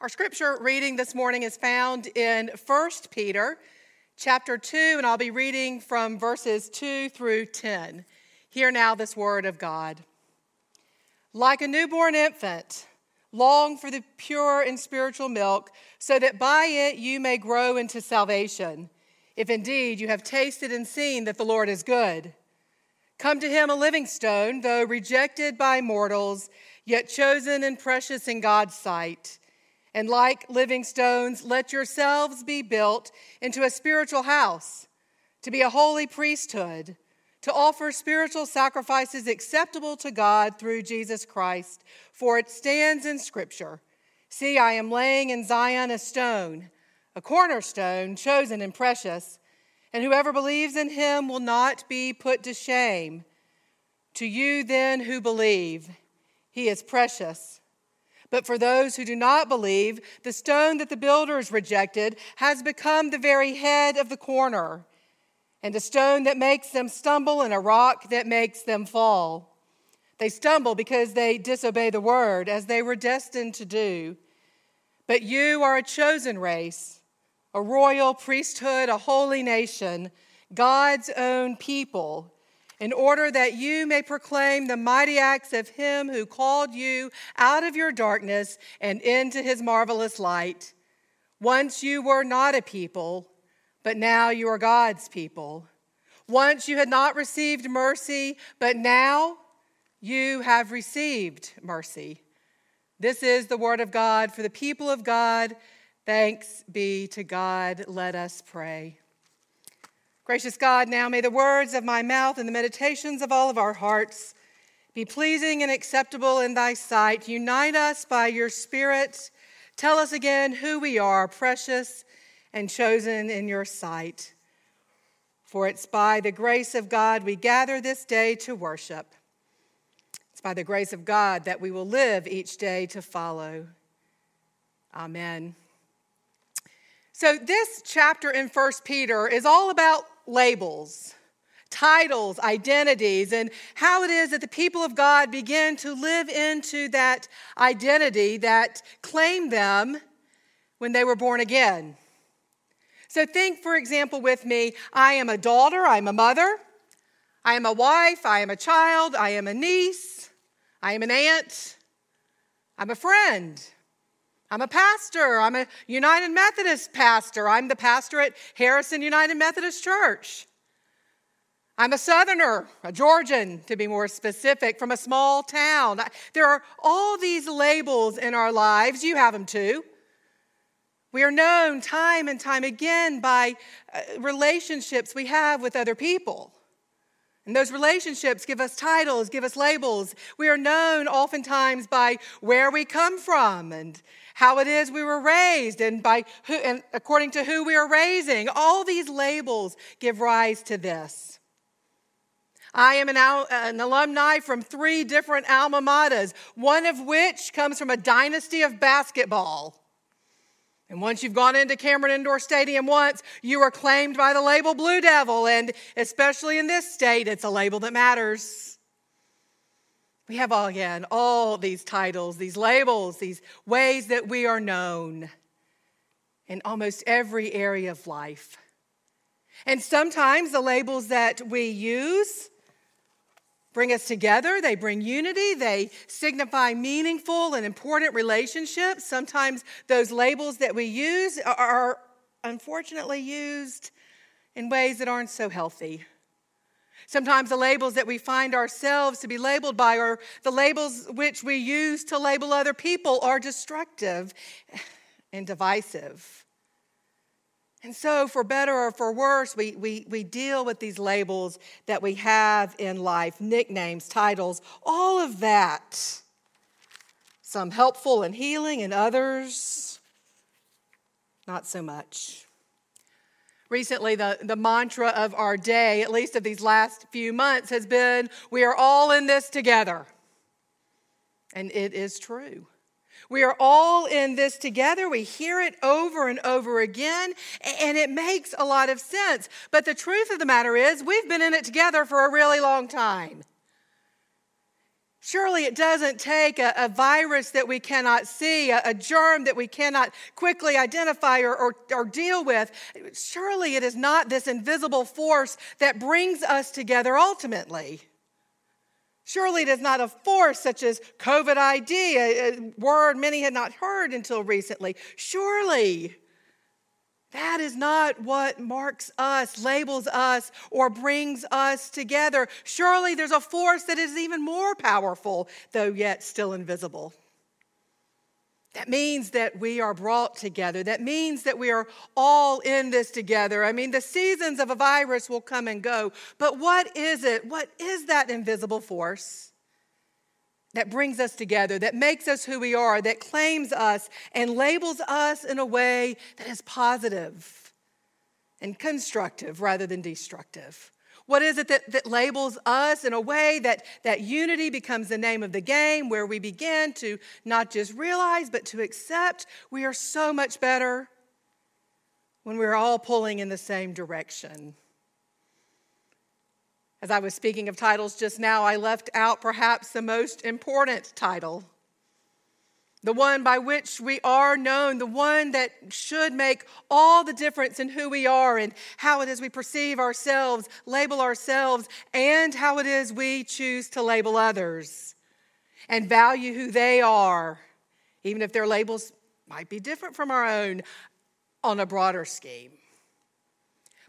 Our scripture reading this morning is found in 1 Peter chapter 2, and I'll be reading from verses 2 through 10. Hear now this word of God. Like a newborn infant, long for the pure and spiritual milk, so that by it you may grow into salvation, if indeed you have tasted and seen that the Lord is good. Come to him a living stone, though rejected by mortals, yet chosen and precious in God's sight. And like living stones, let yourselves be built into a spiritual house, to be a holy priesthood, to offer spiritual sacrifices acceptable to God through Jesus Christ. For it stands in Scripture See, I am laying in Zion a stone, a cornerstone, chosen and precious, and whoever believes in him will not be put to shame. To you, then, who believe, he is precious. But for those who do not believe, the stone that the builders rejected has become the very head of the corner, and a stone that makes them stumble, and a rock that makes them fall. They stumble because they disobey the word, as they were destined to do. But you are a chosen race, a royal priesthood, a holy nation, God's own people in order that you may proclaim the mighty acts of him who called you out of your darkness and into his marvelous light. Once you were not a people, but now you are God's people. Once you had not received mercy, but now you have received mercy. This is the word of God for the people of God. Thanks be to God. Let us pray. Gracious God, now may the words of my mouth and the meditations of all of our hearts be pleasing and acceptable in thy sight. Unite us by your Spirit. Tell us again who we are, precious and chosen in your sight. For it's by the grace of God we gather this day to worship. It's by the grace of God that we will live each day to follow. Amen. So, this chapter in First Peter is all about labels, titles, identities, and how it is that the people of God begin to live into that identity that claimed them when they were born again. So, think, for example, with me I am a daughter, I'm a mother, I am a wife, I am a child, I am a niece, I am an aunt, I'm a friend. I'm a pastor. I'm a United Methodist pastor. I'm the pastor at Harrison United Methodist Church. I'm a Southerner, a Georgian to be more specific, from a small town. There are all these labels in our lives. You have them too. We are known time and time again by uh, relationships we have with other people. And those relationships give us titles, give us labels. We are known oftentimes by where we come from and how it is we were raised and by who and according to who we are raising. All these labels give rise to this. I am an, uh, an, alumni from three different alma maters, one of which comes from a dynasty of basketball. And once you've gone into Cameron Indoor Stadium once, you are claimed by the label Blue Devil. And especially in this state, it's a label that matters. We have all, again, all these titles, these labels, these ways that we are known in almost every area of life. And sometimes the labels that we use bring us together, they bring unity, they signify meaningful and important relationships. Sometimes those labels that we use are unfortunately used in ways that aren't so healthy. Sometimes the labels that we find ourselves to be labeled by or the labels which we use to label other people are destructive and divisive. And so, for better or for worse, we, we, we deal with these labels that we have in life nicknames, titles, all of that. Some helpful and healing, and others not so much. Recently, the, the mantra of our day, at least of these last few months, has been we are all in this together. And it is true. We are all in this together. We hear it over and over again, and it makes a lot of sense. But the truth of the matter is, we've been in it together for a really long time. Surely it doesn't take a, a virus that we cannot see, a, a, germ that we cannot quickly identify or, or, or deal with. Surely it is not this invisible force that brings us together ultimately. Surely it is not a force such as COVID ID, a, a word many had not heard until recently. Surely that is not what marks us, labels us, or brings us together. Surely there's a force that is even more powerful, though yet still invisible. That means that we are brought together. That means that we are all in this together. I mean, the seasons of a virus will come and go, but what is it? What is that invisible force? that brings us together, that makes us who we are, that claims us and labels us in a way that is positive and constructive rather than destructive. What is it that, that labels us in a way that, that unity becomes the name of the game, where we begin to not just realize, but to accept we are so much better when we're all pulling in the same direction? As I was speaking of titles just now, I left out perhaps the most important title. The one by which we are known, the one that should make all the difference in who we are and how it is we perceive ourselves, label ourselves, and how it is we choose to label others and value who they are, even if their labels might be different from our own on a broader scheme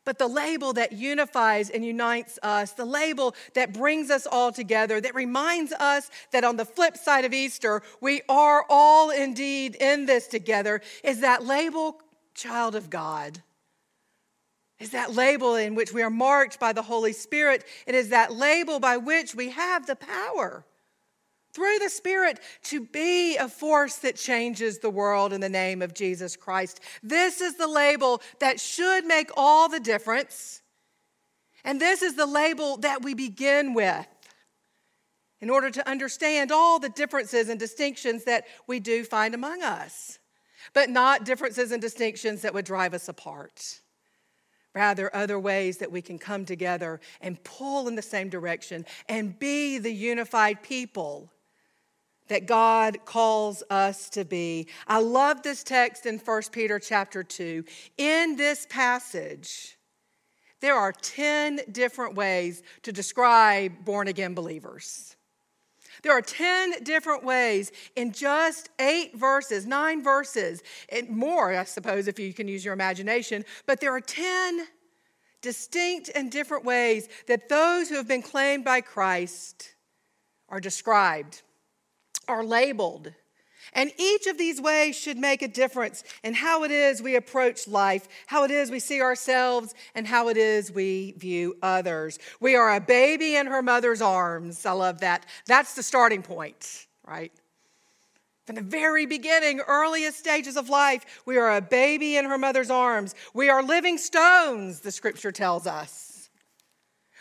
but the label that unifies and unites us, the label that brings us all together, that reminds us that on the flip side of Easter, we are all indeed in this together, is that label, child of God. Is that label in which we are marked by the Holy Spirit. It is that label by which we have the power through the Spirit to be a force that changes the world in the name of Jesus Christ. This is the label that should make all the difference. And this is the label that we begin with in order to understand all the differences and distinctions that we do find among us, but not differences and distinctions that would drive us apart. Rather, other ways that we can come together and pull in the same direction and be the unified people that God calls us to be. I love this text in 1 Peter chapter 2. In this passage, there are 10 different ways to describe born again believers. There are 10 different ways in just eight verses, nine verses, and more, I suppose, if you can use your imagination. But there are 10 distinct and different ways that those who have been claimed by Christ are described are labeled. And each of these ways should make a difference in how it is we approach life, how it is we see ourselves, and how it is we view others. We are a baby in her mother's arms. I love that. That's the starting point, right? From the very beginning, earliest stages of life, we are a baby in her mother's arms. We are living stones, the scripture tells us.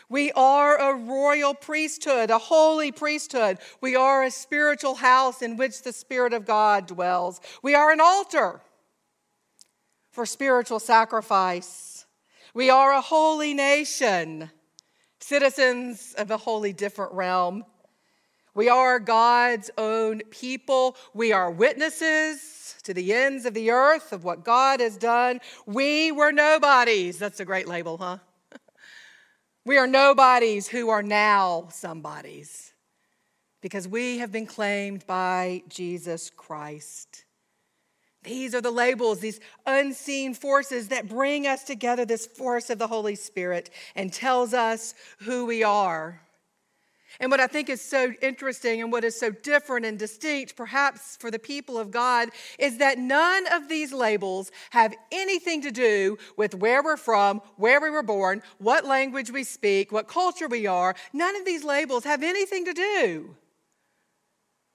We are a royal priesthood, a holy priesthood. We are a spiritual house in which the Spirit of God dwells. We are an altar for spiritual sacrifice. We are a holy nation, citizens of a wholly different realm. We are God's own people. We are witnesses to the ends of the earth of what God has done. We were nobodies. That's a great label, huh? We are nobodies who are now somebodies because we have been claimed by Jesus Christ. These are the labels, these unseen forces that bring us together, this force of the Holy Spirit, and tells us who we are. And what I think is so interesting and what is so different and distinct, perhaps for the people of God, is that none of these labels have anything to do with where we're from, where we were born, what language we speak, what culture we are. None of these labels have anything to do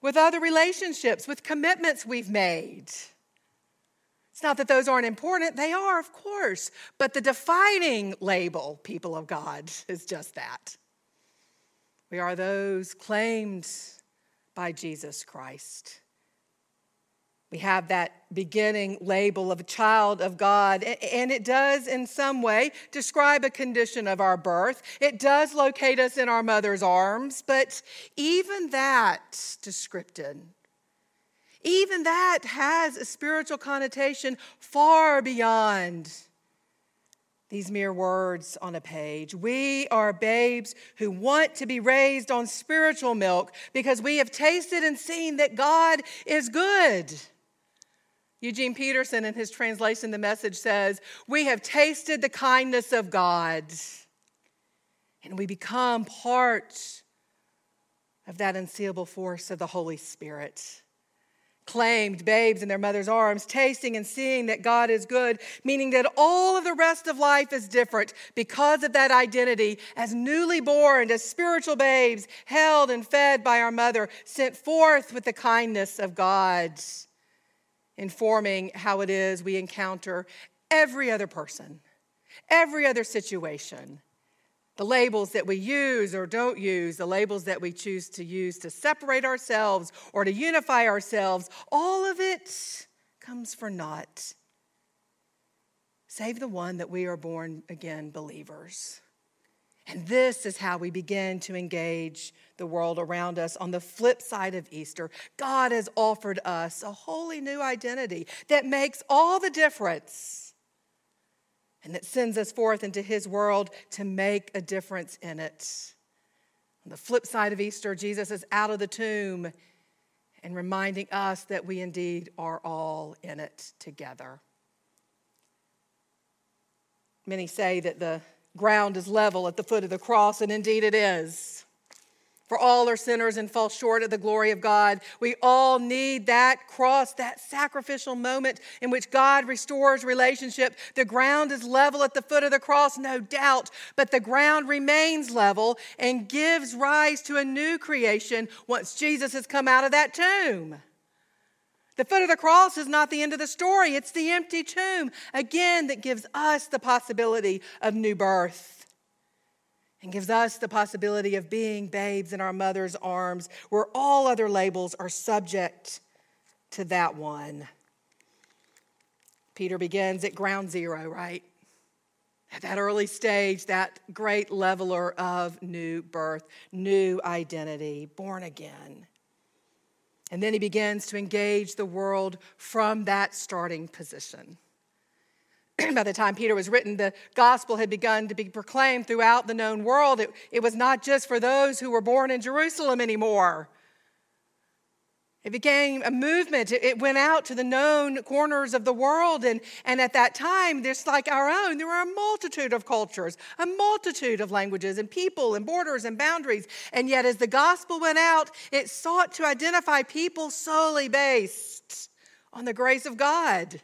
with other relationships, with commitments we've made. It's not that those aren't important, they are, of course. But the defining label, people of God, is just that. We are those claimed by Jesus Christ. We have that beginning label of a child of God, and it does, in some way, describe a condition of our birth. It does locate us in our mother's arms, but even that description, even that has a spiritual connotation far beyond these mere words on a page. We are babes who want to be raised on spiritual milk because we have tasted and seen that God is good. Eugene Peterson, in his translation, the message says, We have tasted the kindness of God, and we become part of that unseeable force of the Holy Spirit. Claimed babes in their mother's arms, tasting and seeing that God is good, meaning that all of the rest of life is different because of that identity as newly born, as spiritual babes, held and fed by our mother, sent forth with the kindness of God informing how it is we encounter every other person, every other situation. The labels that we use or don't use, the labels that we choose to use to separate ourselves or to unify ourselves, all of it comes for naught. Save the one that we are born again believers. And this is how we begin to engage the world around us. On the flip side of Easter, God has offered us a wholly new identity that makes all the difference and that sends us forth into His world to make a difference in it. On the flip side of Easter, Jesus is out of the tomb and reminding us that we indeed are all in it together. Many say that the ground is level at the foot of the cross, and indeed it is. For all are sinners and fall short of the glory of God. We all need that cross, that sacrificial moment in which God restores relationship. The ground is level at the foot of the cross, no doubt, but the ground remains level and gives rise to a new creation once Jesus has come out of that tomb. The foot of the cross is not the end of the story, it's the empty tomb, again, that gives us the possibility of new birth and gives us the possibility of being babes in our mother's arms, where all other labels are subject to that one. Peter begins at ground zero, right? At that early stage, that great leveler of new birth, new identity, born again. And then he begins to engage the world from that starting position. By the time Peter was written, the gospel had begun to be proclaimed throughout the known world. It, it was not just for those who were born in Jerusalem anymore. It became a movement. It went out to the known corners of the world. And, and at that time, just like our own, there were a multitude of cultures, a multitude of languages and people and borders and boundaries. And yet, as the gospel went out, it sought to identify people solely based on the grace of God.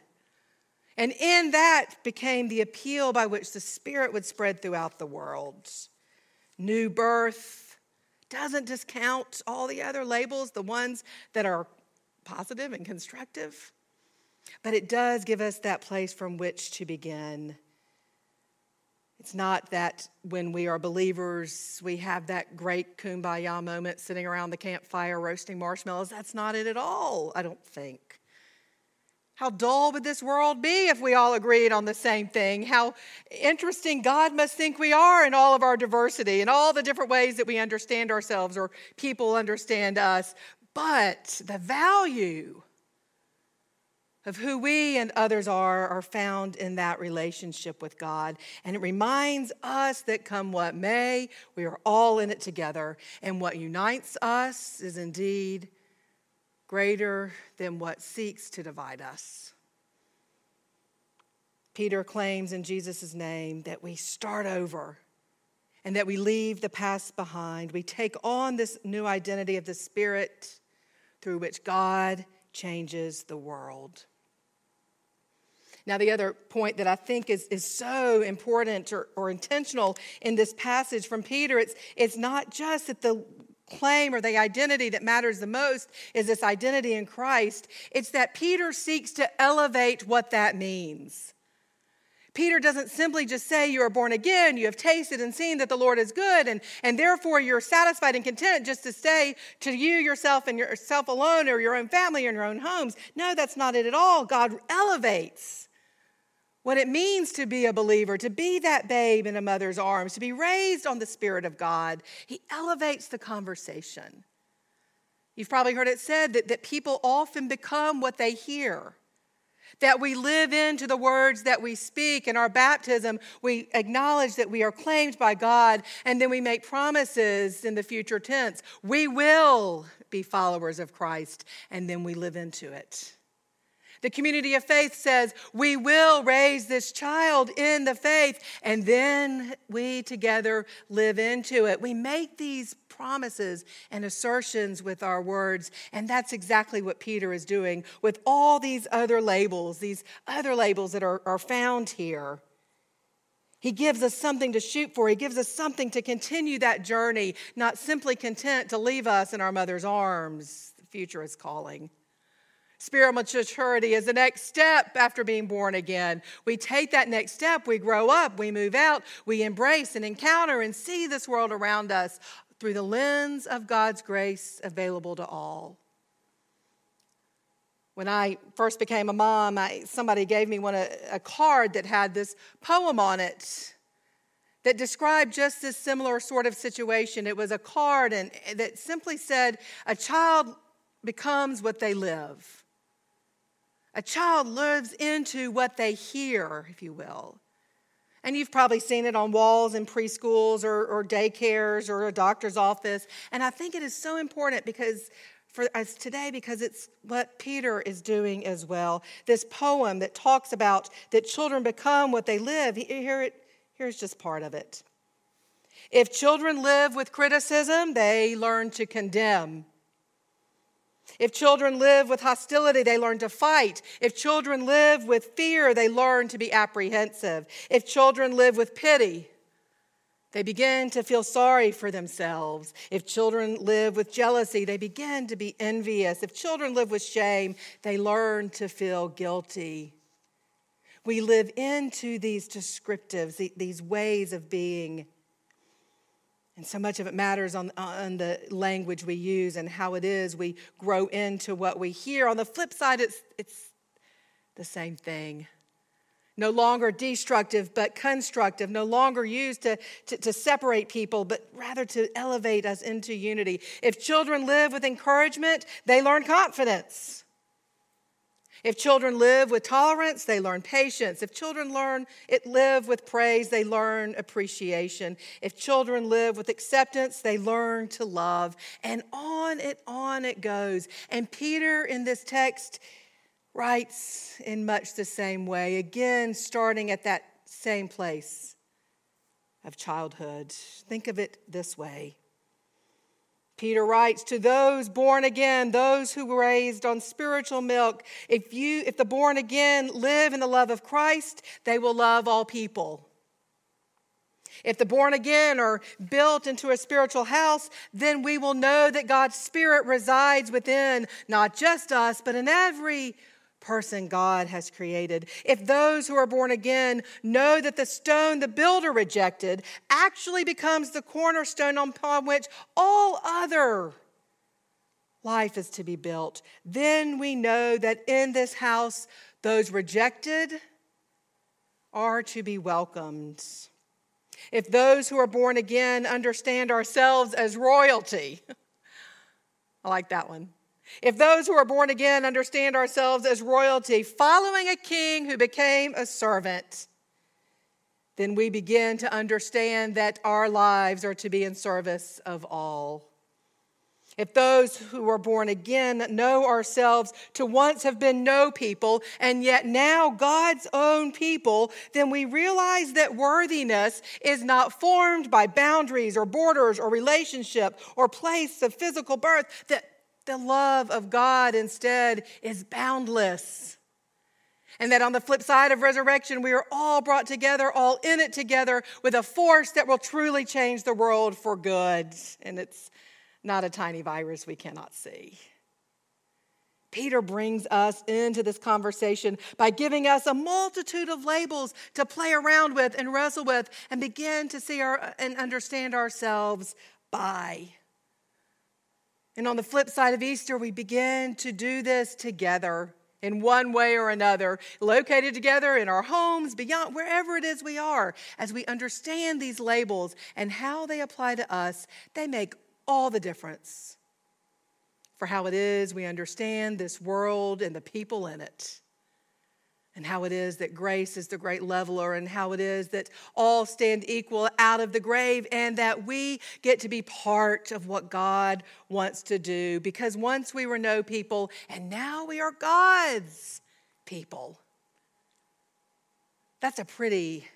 And in that became the appeal by which the Spirit would spread throughout the world. New birth, doesn't discount all the other labels, the ones that are positive and constructive, but it does give us that place from which to begin. It's not that when we are believers, we have that great kumbaya moment sitting around the campfire roasting marshmallows. That's not it at all, I don't think. How dull would this world be if we all agreed on the same thing? How interesting God must think we are in all of our diversity and all the different ways that we understand ourselves or people understand us. But the value of who we and others are are found in that relationship with God. And it reminds us that come what may, we are all in it together. And what unites us is indeed greater than what seeks to divide us. Peter claims in Jesus' name that we start over and that we leave the past behind. We take on this new identity of the Spirit through which God changes the world. Now, the other point that I think is, is so important or, or intentional in this passage from Peter, it's, it's not just that the claim or the identity that matters the most is this identity in Christ, it's that Peter seeks to elevate what that means. Peter doesn't simply just say you are born again, you have tasted and seen that the Lord is good, and, and therefore you're satisfied and content just to stay to you, yourself, and yourself alone, or your own family, or your own homes. No, that's not it at all. God elevates what it means to be a believer, to be that babe in a mother's arms, to be raised on the Spirit of God. He elevates the conversation. You've probably heard it said that, that people often become what they hear that we live into the words that we speak. In our baptism, we acknowledge that we are claimed by God, and then we make promises in the future tense. We will be followers of Christ, and then we live into it. The community of faith says, We will raise this child in the faith, and then we together live into it. We make these promises and assertions with our words, and that's exactly what Peter is doing with all these other labels, these other labels that are, are found here. He gives us something to shoot for. He gives us something to continue that journey, not simply content to leave us in our mother's arms. The future is calling. Spiritual maturity is the next step after being born again. We take that next step, we grow up, we move out, we embrace and encounter and see this world around us through the lens of God's grace available to all. When I first became a mom, I, somebody gave me one a, a card that had this poem on it that described just this similar sort of situation. It was a card and that simply said, "A child becomes what they live." A child lives into what they hear, if you will. And you've probably seen it on walls in preschools or, or daycares or a doctor's office. And I think it is so important because for us today because it's what Peter is doing as well. This poem that talks about that children become what they live. Here it, here's just part of it. If children live with criticism, they learn to condemn. If children live with hostility, they learn to fight. If children live with fear, they learn to be apprehensive. If children live with pity, they begin to feel sorry for themselves. If children live with jealousy, they begin to be envious. If children live with shame, they learn to feel guilty. We live into these descriptives, these ways of being. And so much of it matters on, on the language we use and how it is we grow into what we hear. On the flip side, it's, it's the same thing. No longer destructive, but constructive. No longer used to, to, to separate people, but rather to elevate us into unity. If children live with encouragement, they learn confidence. If children live with tolerance, they learn patience. If children learn it live with praise, they learn appreciation. If children live with acceptance, they learn to love. And on and on it goes. And Peter in this text writes in much the same way, again starting at that same place of childhood. Think of it this way. Peter writes to those born again, those who were raised on spiritual milk, if you if the born again live in the love of Christ, they will love all people. If the born again are built into a spiritual house, then we will know that God's Spirit resides within not just us, but in every person God has created. If those who are born again know that the stone the builder rejected actually becomes the cornerstone upon which all other life is to be built, then we know that in this house, those rejected are to be welcomed. If those who are born again understand ourselves as royalty, I like that one. If those who are born again understand ourselves as royalty, following a king who became a servant, then we begin to understand that our lives are to be in service of all. If those who are born again know ourselves to once have been no people and yet now God's own people, then we realize that worthiness is not formed by boundaries or borders or relationship or place of physical birth, that the love of God instead is boundless. And that on the flip side of resurrection, we are all brought together, all in it together, with a force that will truly change the world for good. And it's not a tiny virus we cannot see. Peter brings us into this conversation by giving us a multitude of labels to play around with and wrestle with and begin to see our, and understand ourselves by. And on the flip side of Easter, we begin to do this together in one way or another, located together in our homes, beyond wherever it is we are. As we understand these labels and how they apply to us, they make all the difference for how it is we understand this world and the people in it. And how it is that grace is the great leveler, and how it is that all stand equal out of the grave, and that we get to be part of what God wants to do. Because once we were no people, and now we are God's people. That's a pretty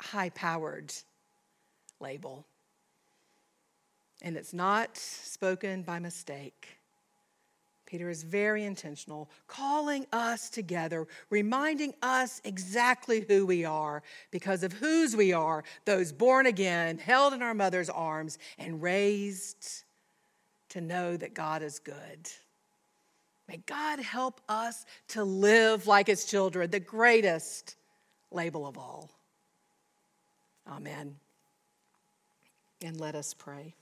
high powered label and it's not spoken by mistake. Peter is very intentional, calling us together, reminding us exactly who we are because of whose we are, those born again, held in our mother's arms, and raised to know that God is good. May God help us to live like his children, the greatest label of all. Amen. And let us pray.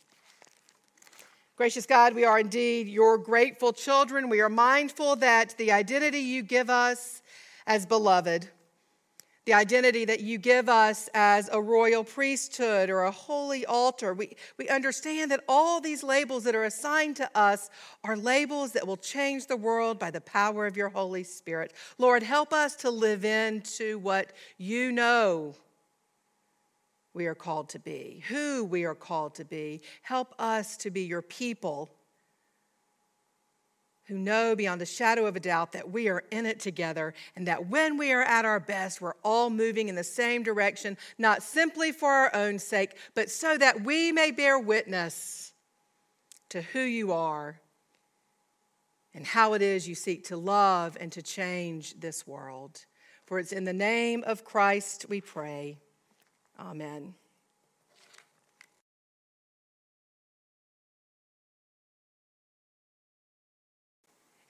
Gracious God, we are indeed your grateful children. We are mindful that the identity you give us as beloved, the identity that you give us as a royal priesthood or a holy altar, we, we understand that all these labels that are assigned to us are labels that will change the world by the power of your Holy Spirit. Lord, help us to live into what you know we are called to be, who we are called to be. Help us to be your people who know beyond the shadow of a doubt that we are in it together and that when we are at our best, we're all moving in the same direction, not simply for our own sake, but so that we may bear witness to who you are and how it is you seek to love and to change this world. For it's in the name of Christ we pray. Amen.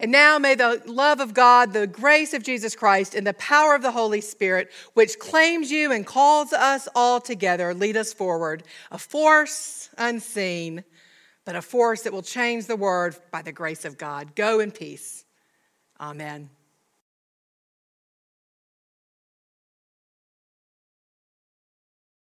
And now may the love of God, the grace of Jesus Christ, and the power of the Holy Spirit, which claims you and calls us all together, lead us forward. A force unseen, but a force that will change the world by the grace of God. Go in peace. Amen.